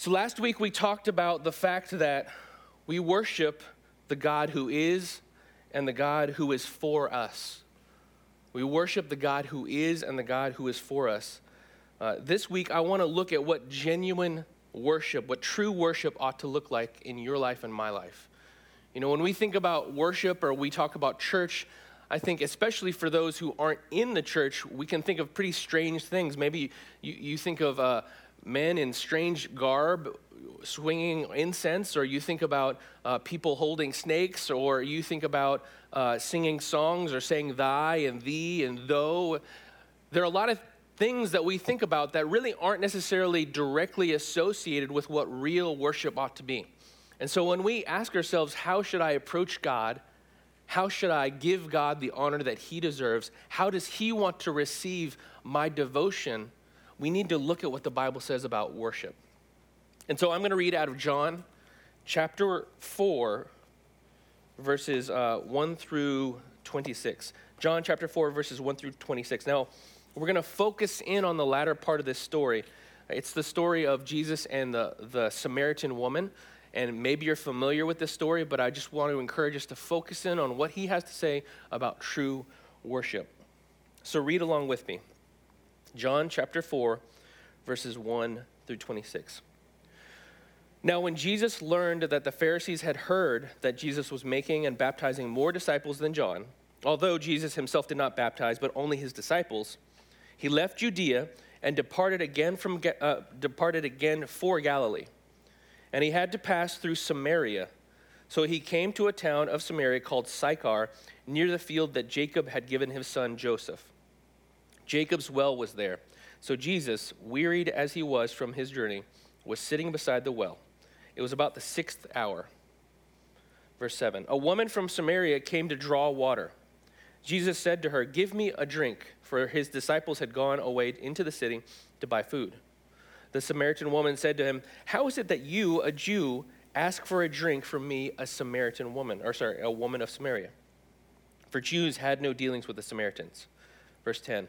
So last week we talked about the fact that we worship the God who is and the God who is for us. We worship the God who is and the God who is for us. Uh, this week I want to look at what genuine worship, what true worship ought to look like in your life and my life. You know, when we think about worship or we talk about church, I think, especially for those who aren't in the church, we can think of pretty strange things. Maybe you, you think of uh, men in strange garb swinging incense, or you think about uh, people holding snakes, or you think about uh, singing songs or saying thy and thee and though. There are a lot of things that we think about that really aren't necessarily directly associated with what real worship ought to be. And so when we ask ourselves, how should I approach God? How should I give God the honor that He deserves? How does He want to receive my devotion? We need to look at what the Bible says about worship. And so I'm going to read out of John chapter 4, verses uh, 1 through 26. John chapter 4, verses 1 through 26. Now, we're going to focus in on the latter part of this story. It's the story of Jesus and the, the Samaritan woman. And maybe you're familiar with this story, but I just want to encourage us to focus in on what he has to say about true worship. So read along with me. John chapter 4, verses 1 through 26. Now, when Jesus learned that the Pharisees had heard that Jesus was making and baptizing more disciples than John, although Jesus himself did not baptize, but only his disciples, he left Judea and departed again, from, uh, departed again for Galilee. And he had to pass through Samaria. So he came to a town of Samaria called Sychar, near the field that Jacob had given his son Joseph. Jacob's well was there. So Jesus, wearied as he was from his journey, was sitting beside the well. It was about the sixth hour. Verse 7 A woman from Samaria came to draw water. Jesus said to her, Give me a drink, for his disciples had gone away into the city to buy food. The Samaritan woman said to him, How is it that you, a Jew, ask for a drink from me, a Samaritan woman, or sorry, a woman of Samaria? For Jews had no dealings with the Samaritans. Verse 10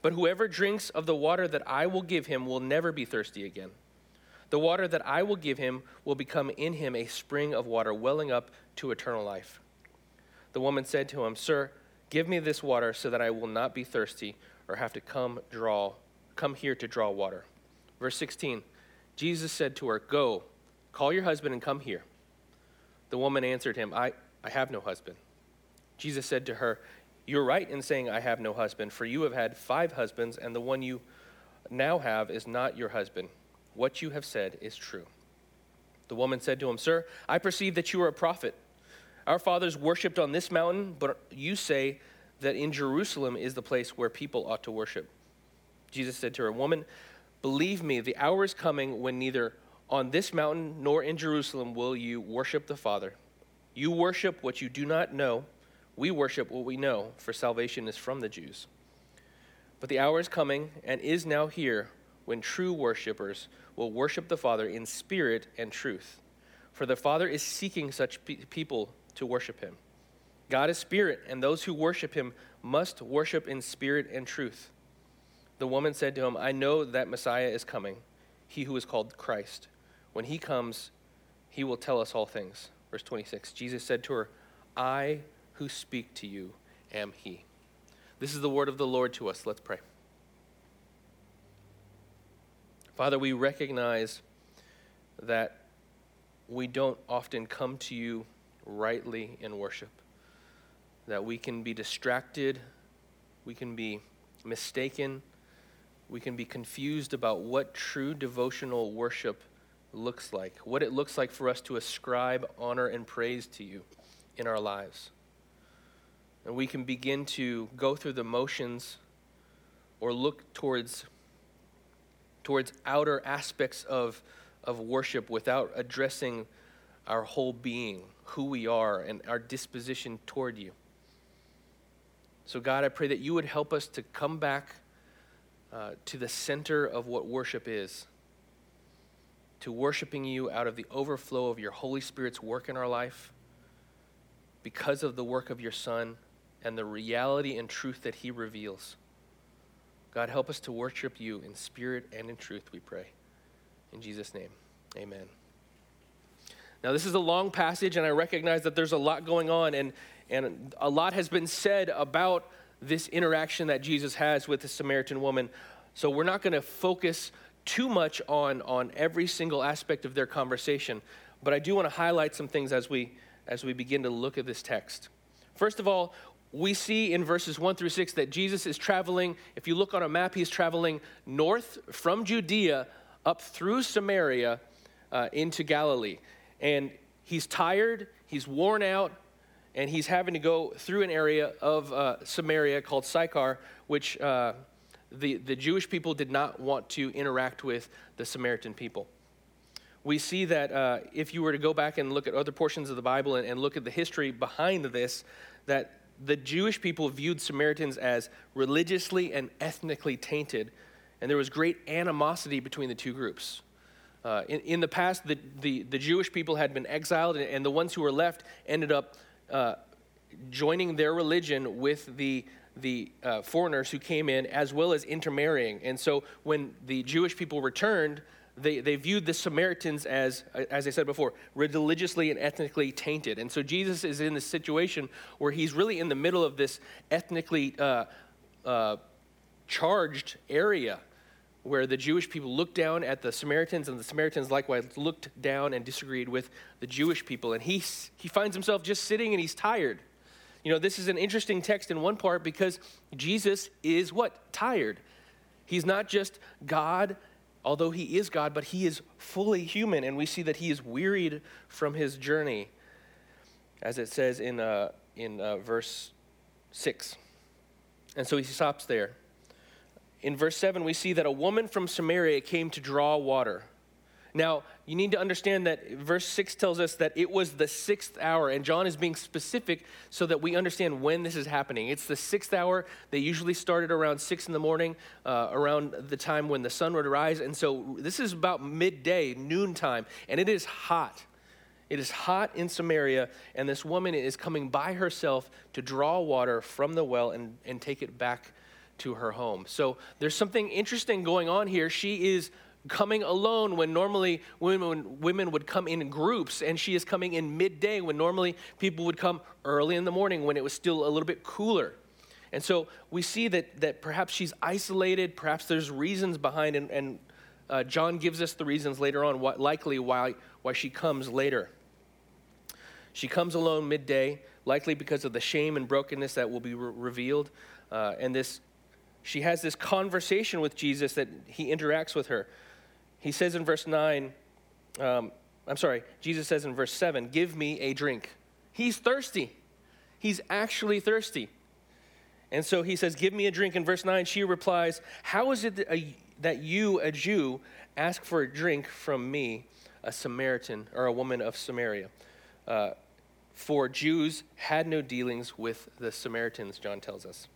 But whoever drinks of the water that I will give him will never be thirsty again. The water that I will give him will become in him a spring of water welling up to eternal life. The woman said to him, Sir, give me this water so that I will not be thirsty or have to come draw come here to draw water. Verse 16. Jesus said to her, Go, call your husband and come here. The woman answered him, I, I have no husband. Jesus said to her, you're right in saying, I have no husband, for you have had five husbands, and the one you now have is not your husband. What you have said is true. The woman said to him, Sir, I perceive that you are a prophet. Our fathers worshipped on this mountain, but you say that in Jerusalem is the place where people ought to worship. Jesus said to her, Woman, believe me, the hour is coming when neither on this mountain nor in Jerusalem will you worship the Father. You worship what you do not know we worship what we know, for salvation is from the Jews. But the hour is coming and is now here when true worshippers will worship the Father in spirit and truth. For the Father is seeking such pe- people to worship him. God is spirit, and those who worship him must worship in spirit and truth. The woman said to him, I know that Messiah is coming, he who is called Christ. When he comes, he will tell us all things. Verse 26 Jesus said to her, I who speak to you am he. This is the word of the Lord to us. Let's pray. Father, we recognize that we don't often come to you rightly in worship, that we can be distracted, we can be mistaken, we can be confused about what true devotional worship looks like, what it looks like for us to ascribe honor and praise to you in our lives and we can begin to go through the motions or look towards towards outer aspects of of worship without addressing our whole being, who we are, and our disposition toward you. So, God, I pray that you would help us to come back uh, to the center of what worship is, to worshiping you out of the overflow of your Holy Spirit's work in our life because of the work of your Son and the reality and truth that he reveals. God, help us to worship you in spirit and in truth, we pray. In Jesus' name, amen. Now, this is a long passage, and I recognize that there's a lot going on, and, and a lot has been said about this interaction that Jesus has with the Samaritan woman. So, we're not going to focus too much on, on every single aspect of their conversation, but I do want to highlight some things as we, as we begin to look at this text. First of all, we see in verses 1 through 6 that Jesus is traveling. If you look on a map, he's traveling north from Judea up through Samaria uh, into Galilee. And he's tired, he's worn out, and he's having to go through an area of uh, Samaria called Sychar, which uh, the, the Jewish people did not want to interact with the Samaritan people. We see that uh, if you were to go back and look at other portions of the Bible and, and look at the history behind this, that the Jewish people viewed Samaritans as religiously and ethnically tainted, and there was great animosity between the two groups. Uh, in, in, the past, the, the, the, Jewish people had been exiled, and, and, the ones who were left ended up uh, joining their religion with the, the uh, foreigners who came in, as well as intermarrying. And so when the Jewish people returned, they, they viewed the Samaritans as, as I said before, religiously and ethnically tainted. And so Jesus is in this situation where he's really in the middle of this ethnically uh, uh, charged area where the Jewish people looked down at the Samaritans, and the Samaritans likewise looked down and disagreed with the Jewish people. And he, he finds himself just sitting and he's tired. You know, this is an interesting text in one part because Jesus is what? Tired. He's not just God although he is God, but he is fully human, and we see that he is wearied from his journey, as it says in, uh, in uh, verse 6. And so he stops there. In verse 7, we see that a woman from Samaria came to draw water. Now, you need to understand that verse 6 tells us that it was the sixth hour, and John is being specific so that we understand when this is happening. It's the sixth hour. They usually started around 6 in the morning, uh, around the time when the sun would rise. And so this is about midday, noontime, and it is hot. It is hot in Samaria, and this woman is coming by herself to draw water from the well and, and take it back to her home. So there's something interesting going on here. She is coming alone when normally women, women would come in groups, and she is coming in midday when normally people would come early in the morning when it was still a little bit cooler. And so we see that, that perhaps she's isolated, perhaps there's reasons behind, and, and uh, John gives us the reasons later on, what, likely why, why she comes later. She comes alone midday, likely because of the shame and brokenness that will be re- revealed. Uh, and this, she has this conversation with Jesus that he interacts with her. He says in verse 9, um, I'm sorry, Jesus says in verse 7, Give me a drink. He's thirsty. He's actually thirsty. And so he says, Give me a drink. In verse 9, she replies, How is it that, you, a Jew, ask for a drink from me, a Samaritan or a woman of Samaria? Uh, for Jews had no dealings with the Samaritans, John tells us.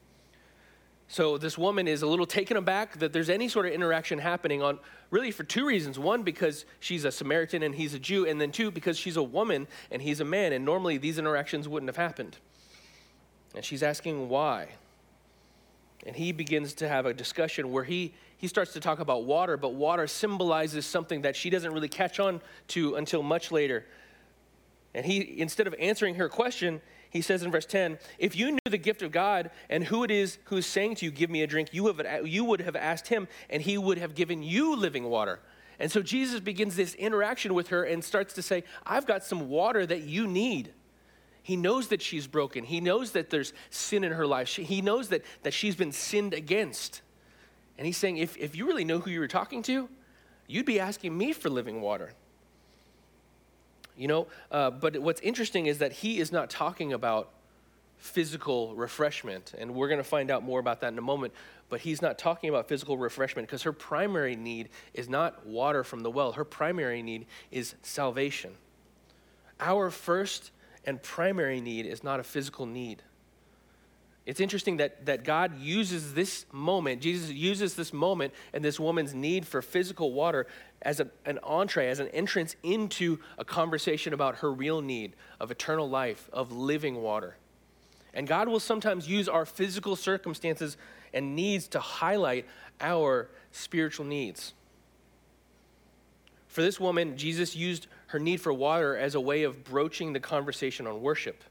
So this woman is a little taken aback that there's any sort of interaction happening on really for two reasons. One, because she's a Samaritan and he's a Jew, and then two, because she's a woman and he's a man, and normally these interactions wouldn't have happened. And she's asking why. And he begins to have a discussion where he, he starts to talk about water, but water symbolizes something that she doesn't really catch on to until much later. And he, instead of answering her question, he says in verse 10 If you knew the gift of God and who it is who's saying to you, Give me a drink, you, have, you would have asked him, and he would have given you living water. And so Jesus begins this interaction with her and starts to say, I've got some water that you need. He knows that she's broken. He knows that there's sin in her life. he knows that, that she's been sinned against. And he's saying, if, if you really know who you were talking to, you'd be asking me for living water. You know, uh, but what's interesting is that he is not talking about physical refreshment, and we're going to find out more about that in a moment. But he's not talking about physical refreshment because her primary need is not water from the well. Her primary need is salvation. our first and primary need is not a physical need. It's interesting that, that God uses this moment, Jesus uses this moment and this woman's need for physical water as a, an entree, as an entrance into a conversation about her real need of eternal life, of living water. And God will sometimes use our physical circumstances and needs to highlight our spiritual needs. For this woman, Jesus used her need for water as a way of broaching the conversation on worship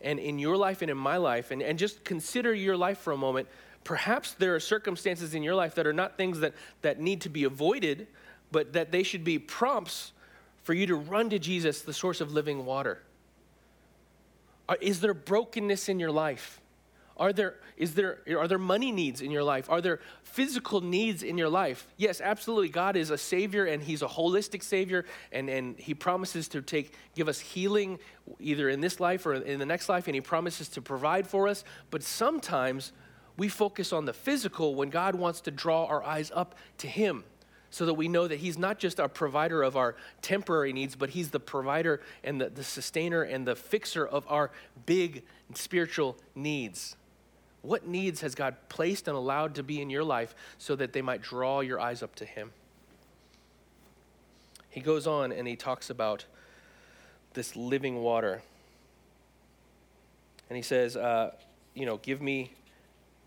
and in your life and in my life, and, and just consider your life for a moment. Perhaps there are circumstances in your life that are not things that, that need to be avoided, but that they should be prompts for you to run to Jesus, the source of living water. Uh, is there brokenness in your life? Are there, is there, are there money needs in your life? Are there physical needs in your life? Yes, absolutely. God is a Savior and He's a holistic Savior, and, and He promises to take, give us healing either in this life or in the next life, and He promises to provide for us. But sometimes we focus on the physical when God wants to draw our eyes up to Him so that we know that He's not just our provider of our temporary needs, but He's the provider and the, the sustainer and the fixer of our big spiritual needs. What needs has God placed and allowed to be in your life so that they might draw your eyes up to Him? He goes on and he talks about this living water. And he says, uh, you know, give me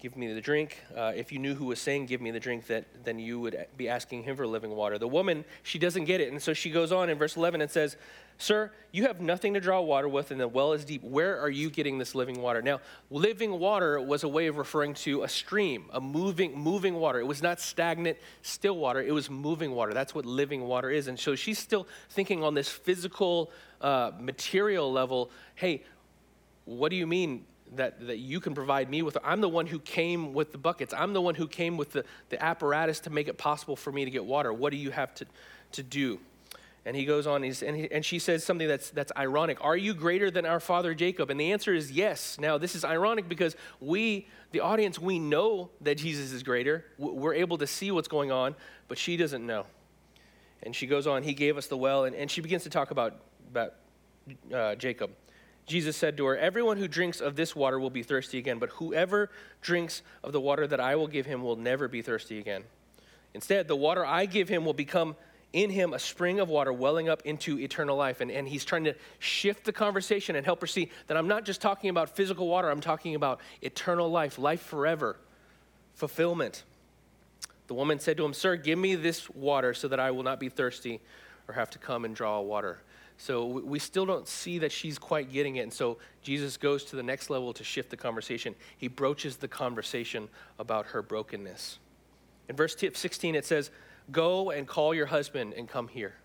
give me the drink. Uh, if you knew who was saying, give me the drink, that, then you would be asking him for living water. The woman, she doesn't get it. And so she goes on in verse 11 and says, Sir, you have nothing to draw water with, and the well is deep. Where are you getting this living water? Now, living water was a way of referring to a stream, a moving, moving water. It was not stagnant, still water. It was moving water. That's what living water is. And so she's still thinking on this physical, uh, material level. Hey, what do you mean that, that you can provide me with. I'm the one who came with the buckets. I'm the one who came with the, the apparatus to make it possible for me to get water. What do you have to, to do? And he goes on, he's, and, he, and she says something that's, that's ironic. Are you greater than our father Jacob? And the answer is yes. Now, this is ironic because we, the audience, we know that Jesus is greater. We're able to see what's going on, but she doesn't know. And she goes on, he gave us the well, and, and she begins to talk about, about uh, Jacob. Jesus said to her, Everyone who drinks of this water will be thirsty again, but whoever drinks of the water that I will give him will never be thirsty again. Instead, the water I give him will become in him a spring of water welling up into eternal life. And, and he's trying to shift the conversation and help her see that I'm not just talking about physical water, I'm talking about eternal life, life forever, fulfillment. The woman said to him, Sir, give me this water so that I will not be thirsty or have to come and draw water. So we still don't see that she's quite getting it. And so Jesus goes to the next level to shift the conversation. He broaches the conversation about her brokenness. In verse 16, it says, Go and call your husband and come here.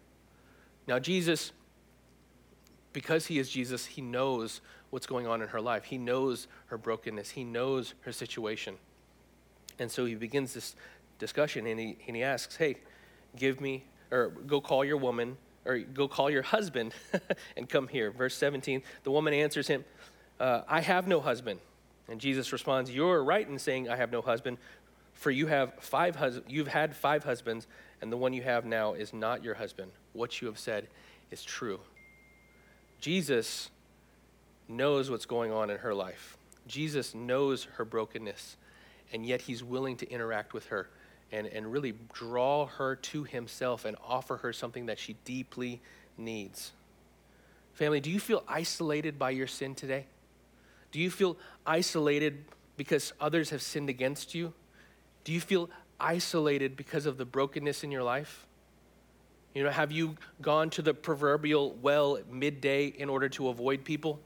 Now, Jesus, because he is Jesus, he knows what's going on in her life. He knows her brokenness, he knows her situation. And so he begins this discussion and he, and he asks, Hey, give me, or go call your woman or go call your husband and come here. Verse 17, the woman answers him, uh, I have no husband. And Jesus responds, You're right in saying, I have no husband, for you have five hus- you've had five husbands, and the one you have now is not your husband. What you have said is true. Jesus knows what's going on in her life. Jesus knows her brokenness, and yet he's willing to interact with her and, and really draw her to himself and offer her something that she deeply needs. Family, do you feel isolated by your sin today? Do you feel isolated because others have sinned against you? Do you feel isolated because of the brokenness in your life? You know, have you gone to the proverbial well midday in order to avoid people?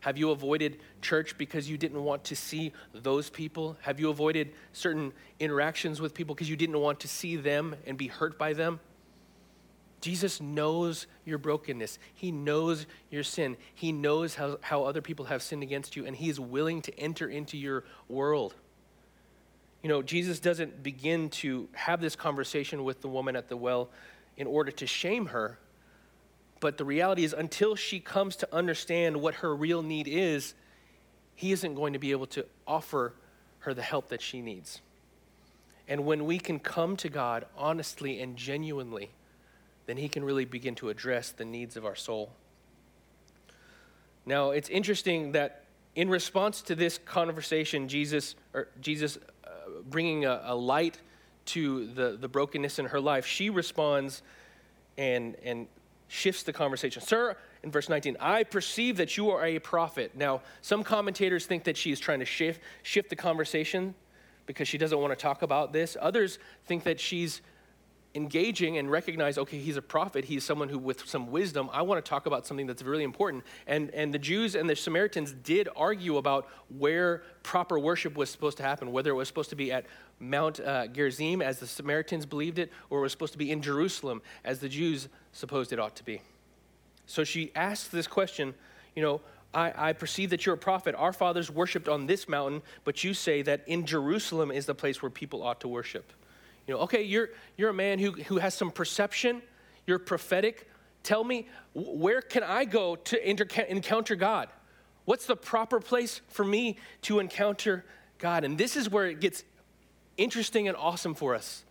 Have you avoided church because you didn't want to see those people? Have you avoided certain interactions with people because you didn't want to see them and be hurt by them? Jesus knows your brokenness. He knows your sin. He knows how, how other people have sinned against you, and He is willing to enter into your world. You know, Jesus doesn't begin to have this conversation with the woman at the well in order to shame her, but the reality is, until she comes to understand what her real need is, he isn't going to be able to offer her the help that she needs. And when we can come to God honestly and genuinely, then he can really begin to address the needs of our soul. Now, it's interesting that in response to this conversation, Jesus, or Jesus uh, bringing a, a light to the, the brokenness in her life, she responds and, and shifts the conversation. Sir, in verse 19, I perceive that you are a prophet. Now, some commentators think that she is trying to shift, shift the conversation because she doesn't want to talk about this. Others think that she's engaging and recognize okay he's a prophet he's someone who with some wisdom i want to talk about something that's really important and and the jews and the samaritans did argue about where proper worship was supposed to happen whether it was supposed to be at mount uh, gerizim as the samaritans believed it or it was supposed to be in jerusalem as the jews supposed it ought to be so she asks this question you know I, I perceive that you're a prophet. Our fathers worshiped on this mountain, but you say that in Jerusalem is the place where people ought to worship. You know, okay, you're, you're a man who, who has some perception, you're prophetic. Tell me, where can I go to inter- encounter God? What's the proper place for me to encounter God? And this is where it gets interesting and awesome for us.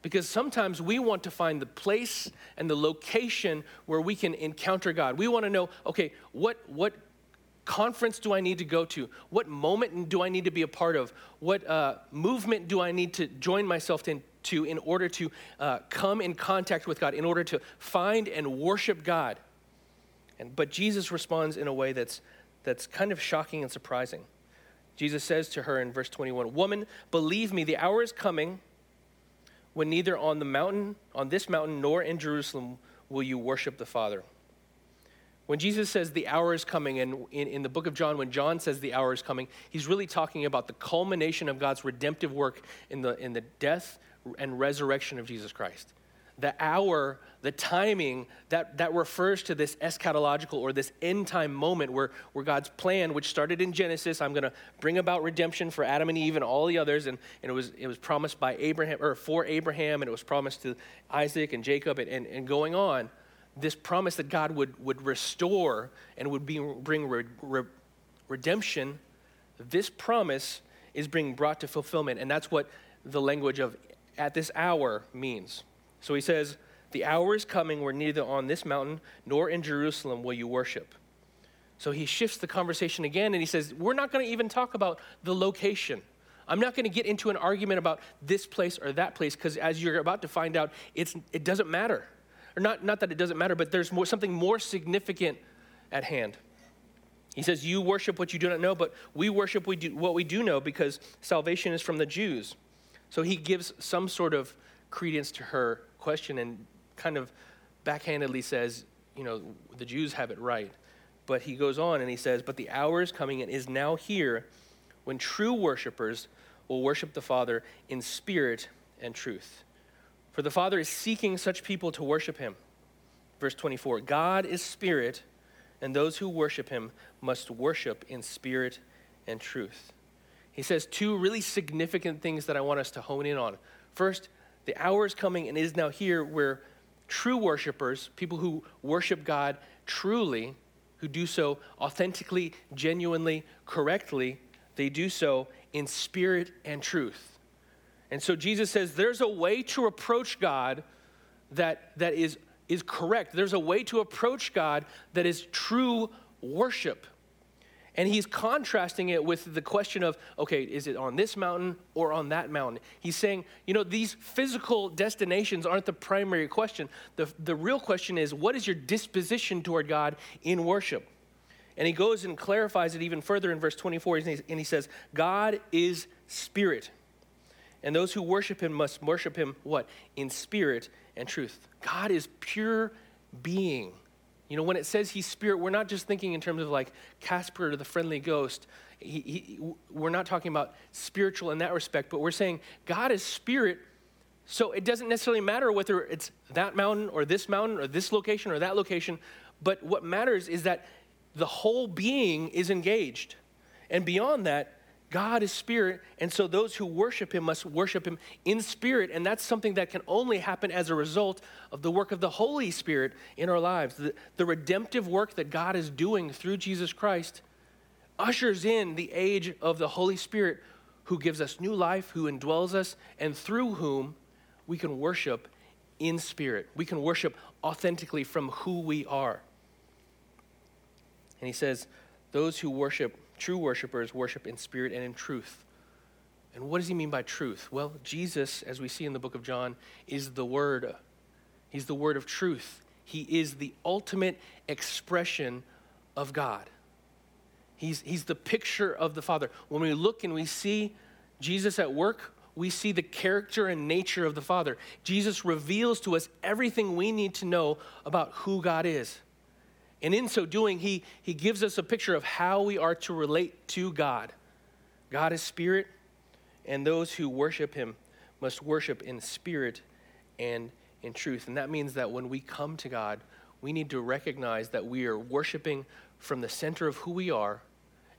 Because sometimes we want to find the place and the location where we can encounter God. We want to know, okay, what, what conference do I need to go to? What moment do I need to be a part of? What uh, movement do I need to join myself into in order to uh, come in contact with God, in order to find and worship God? And, but Jesus responds in a way that's, that's kind of shocking and surprising. Jesus says to her in verse 21 Woman, believe me, the hour is coming when neither on the mountain, on this mountain, nor in Jerusalem will you worship the Father. When Jesus says the hour is coming, and in, in, the book of John, when John says the hour is coming, he's really talking about the culmination of God's redemptive work in the, in the death and resurrection of Jesus Christ. The hour, the timing, that, that refers to this eschatological or this end time moment where, where God's plan, which started in Genesis, I'm going to bring about redemption for Adam and Eve and all the others. And, and it, was, it was promised by Abraham, or for Abraham, and it was promised to Isaac and Jacob and, and, and going on this promise that God would, would restore and would be, bring re, re, redemption, this promise is being brought to fulfillment. And that's what the language of at this hour means. So he says, The hour is coming where neither on this mountain nor in Jerusalem will you worship. So he shifts the conversation again and he says, We're not going to even talk about the location. I'm not going to get into an argument about this place or that place because as you're about to find out, it's, it doesn't matter or not, not that it doesn't matter, but there's more, something more significant at hand. He says, You worship what you do not know, but we worship we do, what we do know because salvation is from the Jews. So he gives some sort of credence to her question and kind of backhandedly says, You know, the Jews have it right. But he goes on and he says, But the hour is coming and is now here when true worshipers will worship the Father in spirit and truth. For the Father is seeking such people to worship him. Verse 24 God is spirit, and those who worship him must worship in spirit and truth. He says two really significant things that I want us to hone in on. First, the hour is coming and is now here where true worshipers, people who worship God truly, who do so authentically, genuinely, correctly, they do so in spirit and truth. And so Jesus says there's a way to approach God that, that is, is correct. There's a way to approach God that is true worship. And he's contrasting it with the question of, okay, is it on this mountain or on that mountain? He's saying, you know, these physical destinations aren't the primary question. The, the real question is, what is your disposition toward God in worship? And he goes and clarifies it even further in verse 24, and he says, God is spirit. And those who worship him must worship him what? In spirit and truth. God is pure being. You know, when it says he's spirit, we're not just thinking in terms of like Casper the friendly ghost. He, he, we're not talking about spiritual in that respect, but we're saying God is spirit. So it doesn't necessarily matter whether it's that mountain or this mountain or this location or that location. But what matters is that the whole being is engaged. And beyond that, God is spirit, and so those who worship him must worship him in spirit, and that's something that can only happen as a result of the work of the Holy Spirit in our lives. The, the redemptive work that God is doing through Jesus Christ ushers in the age of the Holy Spirit who gives us new life, who indwells us, and through whom we can worship in spirit. We can worship authentically from who we are. And he says, Those who worship, true worshipers, worship in spirit and in truth. And what does he mean by truth? Well, Jesus, as we see in the book of John, is the Word. He's the Word of truth. He is the ultimate expression of God. He's, he's the picture of the Father. When we look and we see Jesus at work, we see the character and nature of the Father. Jesus reveals to us everything we need to know about who God is. And in so doing, he, he gives us a picture of how we are to relate to God. God is spirit, and those who worship him must worship in spirit and in truth. And that means that when we come to God, we need to recognize that we are worshiping from the center of who we are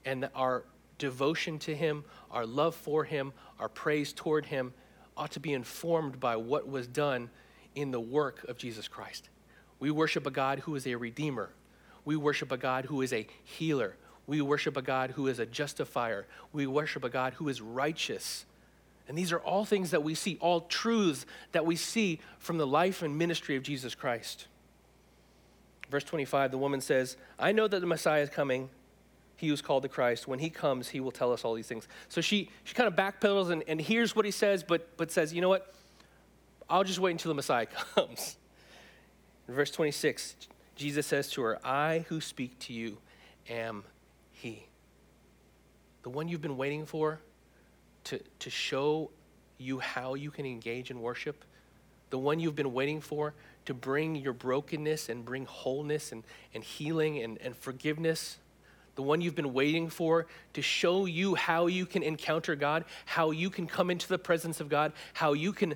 and that our devotion to him, our love for him, our praise toward him ought to be informed by what was done in the work of Jesus Christ. We worship a God who is a redeemer. We worship a God who is a healer. We worship a God who is a justifier. We worship a God who is righteous. And these are all things that we see, all truths that we see from the life and ministry of Jesus Christ. Verse 25, the woman says, I know that the Messiah is coming, he who's called the Christ. When he comes, he will tell us all these things. So she, she kind of backpedals and, and hears what he says, but, but says, you know what? I'll just wait until the Messiah comes. In verse 26, Jesus says to her, I who speak to you am he. The one you've been waiting for to, to show you how you can engage in worship, the one you've been waiting for to bring your brokenness and bring wholeness and, and healing and, and forgiveness, the one you've been waiting for to show you how you can encounter God, how you can come into the presence of God, how you can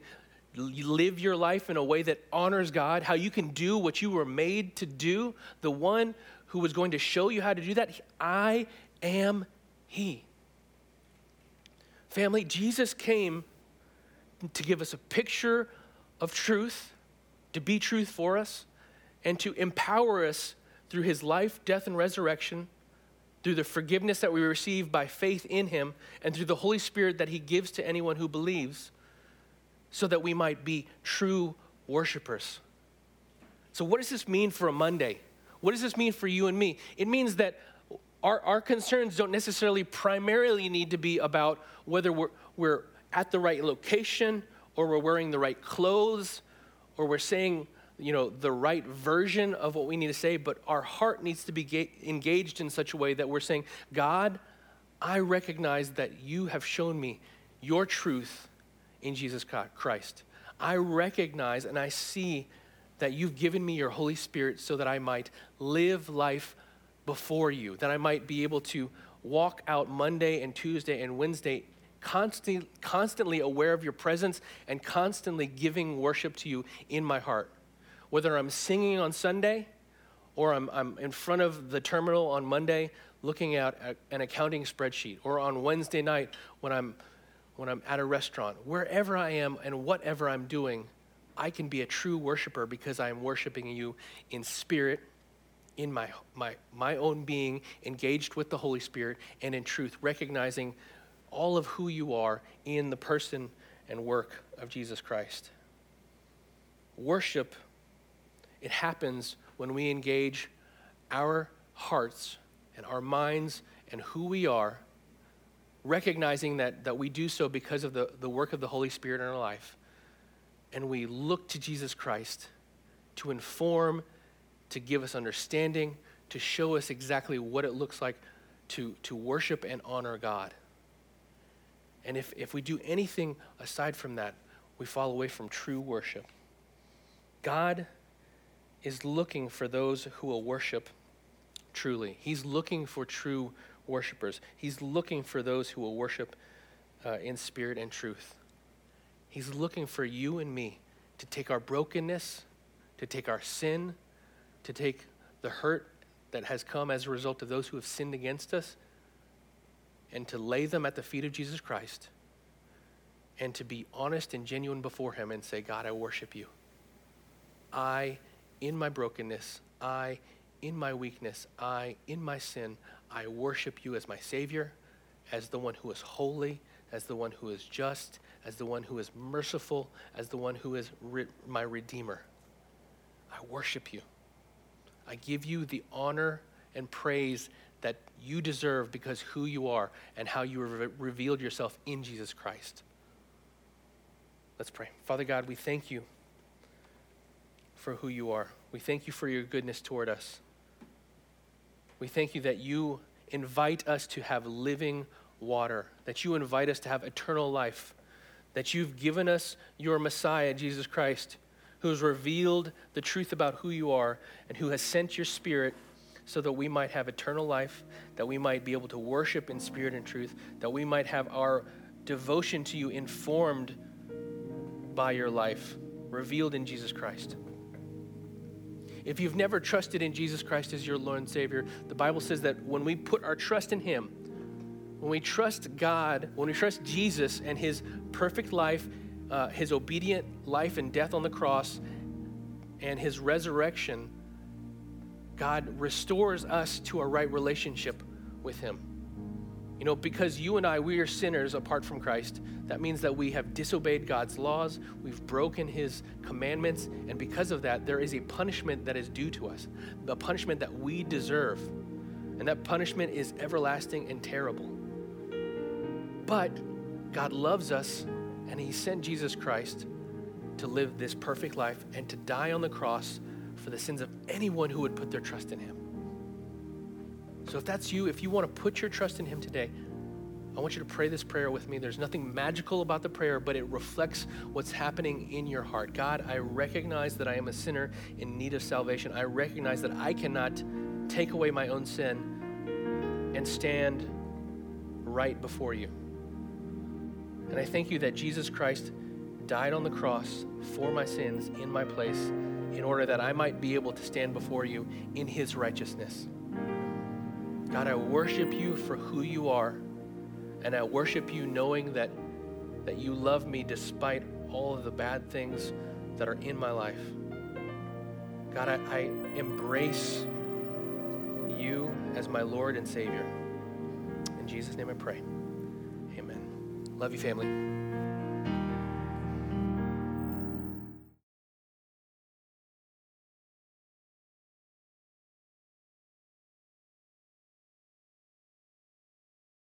live your life in a way that honors God, how you can do what you were made to do, the one who was going to show you how to do that, I am He. Family, Jesus came to give us a picture of truth, to be truth for us, and to empower us through his life, death, and resurrection, through the forgiveness that we receive by faith in him, and through the Holy Spirit that he gives to anyone who believes, so that we might be true worshipers. So, what does this mean for a Monday? What does this mean for you and me? It means that our, our concerns don't necessarily primarily need to be about whether we're, we're at the right location or we're wearing the right clothes or we're saying you know the right version of what we need to say but our heart needs to be ga- engaged in such a way that we're saying god i recognize that you have shown me your truth in jesus christ i recognize and i see that you've given me your holy spirit so that i might live life before you, that I might be able to walk out Monday and Tuesday and Wednesday constantly, constantly aware of your presence and constantly giving worship to you in my heart. Whether I'm singing on Sunday or I'm, I'm in front of the terminal on Monday looking at an accounting spreadsheet, or on Wednesday night when I'm, when I'm at a restaurant, wherever I am and whatever I'm doing, I can be a true worshiper because I am worshiping you in spirit in my, my, my own being, engaged with the Holy Spirit, and in truth, recognizing all of who you are in the person and work of Jesus Christ. Worship, it happens when we engage our hearts and our minds and who we are, recognizing that, that we do so because of the, the work of the Holy Spirit in our life. And we look to Jesus Christ to inform to give us understanding, to show us exactly what it looks like to, to worship and honor God. And if, if we do anything aside from that, we fall away from true worship. God is looking for those who will worship truly. He's looking for true worshipers. He's looking for those who will worship uh, in spirit and truth. He's looking for you and me to take our brokenness, to take our sin, to take the hurt that has come as a result of those who have sinned against us and to lay them at the feet of Jesus Christ and to be honest and genuine before Him and say, God, I worship you. I, in my brokenness, I, in my weakness, I, in my sin, I worship you as my Savior, as the one who is holy, as the one who is just, as the one who is merciful, as the one who is re- my Redeemer. I worship you. I give you the honor and praise that you deserve because who you are and how you re- revealed yourself in Jesus Christ. Let's pray. Father God, we thank you for who you are. We thank you for your goodness toward us. We thank you that you invite us to have living water, that you invite us to have eternal life, that you've given us your Messiah, Jesus Christ, who has revealed the truth about who you are and who has sent your Spirit so that we might have eternal life, that we might be able to worship in spirit and truth, that we might have our devotion to you informed by your life, revealed in Jesus Christ. If you've never trusted in Jesus Christ as your Lord and Savior, the Bible says that when we put our trust in Him, when we trust God, when we trust Jesus and His perfect life, uh, His obedient life and death on the cross, and His resurrection, God restores us to a right relationship with Him. You know, because you and I, we are sinners apart from Christ, that means that we have disobeyed God's laws, we've broken His commandments, and because of that, there is a punishment that is due to us, the punishment that we deserve. And that punishment is everlasting and terrible. But God loves us, and He sent Jesus Christ to live this perfect life and to die on the cross for the sins of anyone who would put their trust in Him. So if that's you, if you want to put your trust in Him today, I want you to pray this prayer with me. There's nothing magical about the prayer, but it reflects what's happening in your heart. God, I recognize that I am a sinner in need of salvation. I recognize that I cannot take away my own sin and stand right before you. And I thank you that Jesus Christ died on the cross for my sins in my place in order that I might be able to stand before you in his righteousness. God, I worship you for who you are, and I worship you knowing that, that you love me despite all of the bad things that are in my life. God, I, I embrace you as my Lord and Savior. In Jesus' name I pray. Amen. Love you, family.